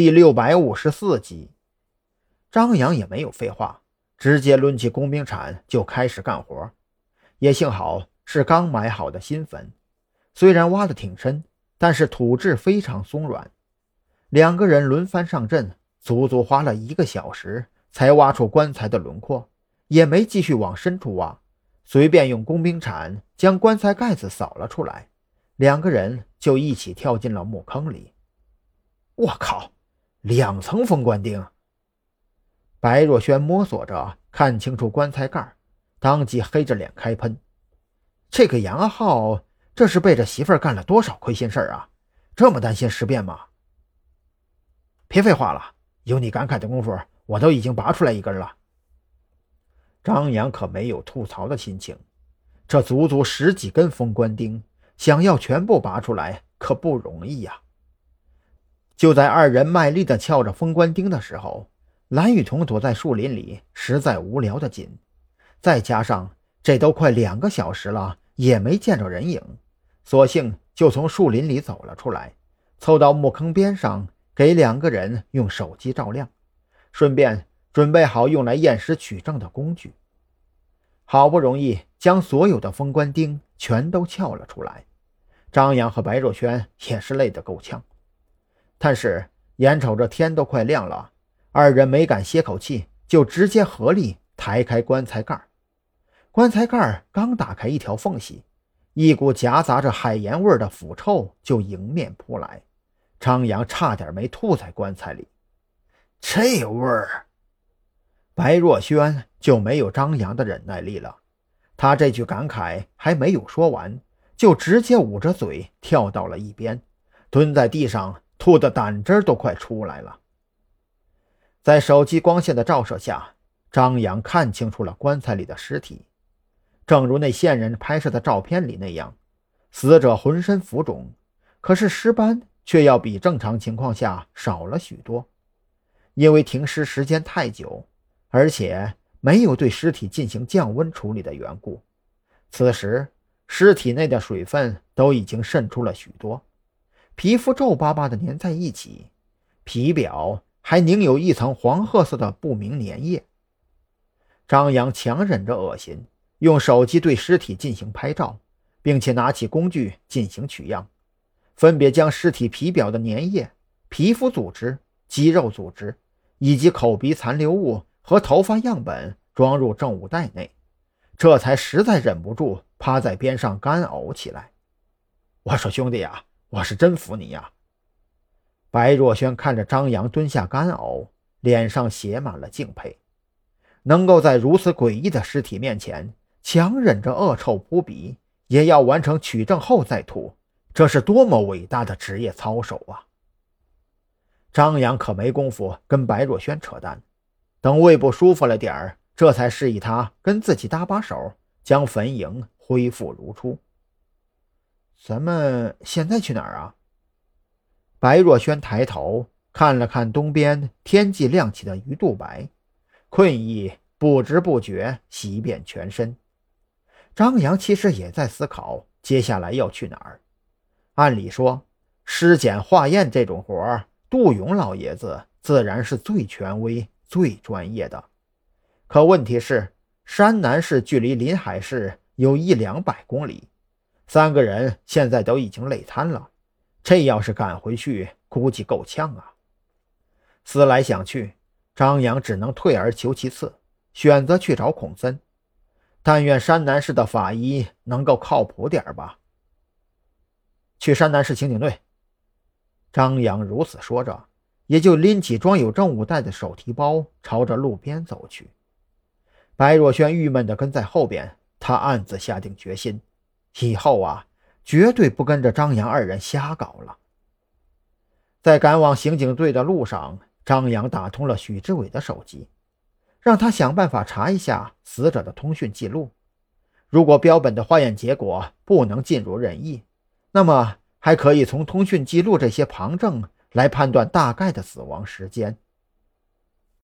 第六百五十四集。张扬也没有废话，直接抡起工兵铲就开始干活。也幸好是刚埋好的新坟，虽然挖得挺深，但是土质非常松软。两个人轮番上阵，足足花了一个小时才挖出棺材的轮廓，也没继续往深处挖，随便用工兵铲将棺材盖子扫了出来。两个人就一起跳进了墓坑里。我靠，两层封棺钉！白若萱摸索着看清楚棺材盖，当即黑着脸开喷：“这个杨浩，这是背着媳妇干了多少亏心事啊？这么担心尸变吗？”别废话了，有你感慨的功夫，我都已经拔出来一根了。张扬可没有吐槽的心情，这足足十几根封棺钉。想要全部拔出来可不容易呀！就在二人卖力地撬着封棺钉的时候，蓝雨桐躲在树林里，实在无聊的紧。再加上这都快两个小时了，也没见着人影，索性就从树林里走了出来，凑到墓坑边上，给两个人用手机照亮，顺便准备好用来验尸取证的工具。好不容易将所有的封棺钉全都撬了出来。张扬和白若萱也是累得够呛，但是眼瞅着天都快亮了，二人没敢歇口气，就直接合力抬开棺材盖棺材盖刚打开一条缝隙，一股夹杂着海盐味的腐臭就迎面扑来，张扬差点没吐在棺材里。这味儿，白若萱就没有张扬的忍耐力了，他这句感慨还没有说完。就直接捂着嘴跳到了一边，蹲在地上，吐的胆汁都快出来了。在手机光线的照射下，张扬看清楚了棺材里的尸体，正如那线人拍摄的照片里那样，死者浑身浮肿，可是尸斑却要比正常情况下少了许多，因为停尸时间太久，而且没有对尸体进行降温处理的缘故，此时。尸体内的水分都已经渗出了许多，皮肤皱巴巴的粘在一起，皮表还凝有一层黄褐色的不明粘液。张扬强忍着恶心，用手机对尸体进行拍照，并且拿起工具进行取样，分别将尸体皮表的粘液、皮肤组织、肌肉组织以及口鼻残留物和头发样本装入证物袋内。这才实在忍不住，趴在边上干呕起来。我说：“兄弟呀，我是真服你呀！”白若萱看着张扬蹲下干呕，脸上写满了敬佩。能够在如此诡异的尸体面前强忍着恶臭扑鼻，也要完成取证后再吐，这是多么伟大的职业操守啊！张扬可没工夫跟白若萱扯淡，等胃部舒服了点儿。这才示意他跟自己搭把手，将坟茔恢复如初。咱们现在去哪儿啊？白若萱抬头看了看东边天际亮起的鱼肚白，困意不知不觉袭遍全身。张扬其实也在思考接下来要去哪儿。按理说，尸检化验这种活儿杜勇老爷子自然是最权威、最专业的。可问题是，山南市距离临海市有一两百公里，三个人现在都已经累瘫了，这要是赶回去，估计够呛啊。思来想去，张扬只能退而求其次，选择去找孔森。但愿山南市的法医能够靠谱点吧。去山南市刑警队。张扬如此说着，也就拎起装有证物袋的手提包，朝着路边走去。白若萱郁闷地跟在后边，她暗自下定决心，以后啊，绝对不跟着张扬二人瞎搞了。在赶往刑警队的路上，张扬打通了许志伟的手机，让他想办法查一下死者的通讯记录。如果标本的化验结果不能尽如人意，那么还可以从通讯记录这些旁证来判断大概的死亡时间。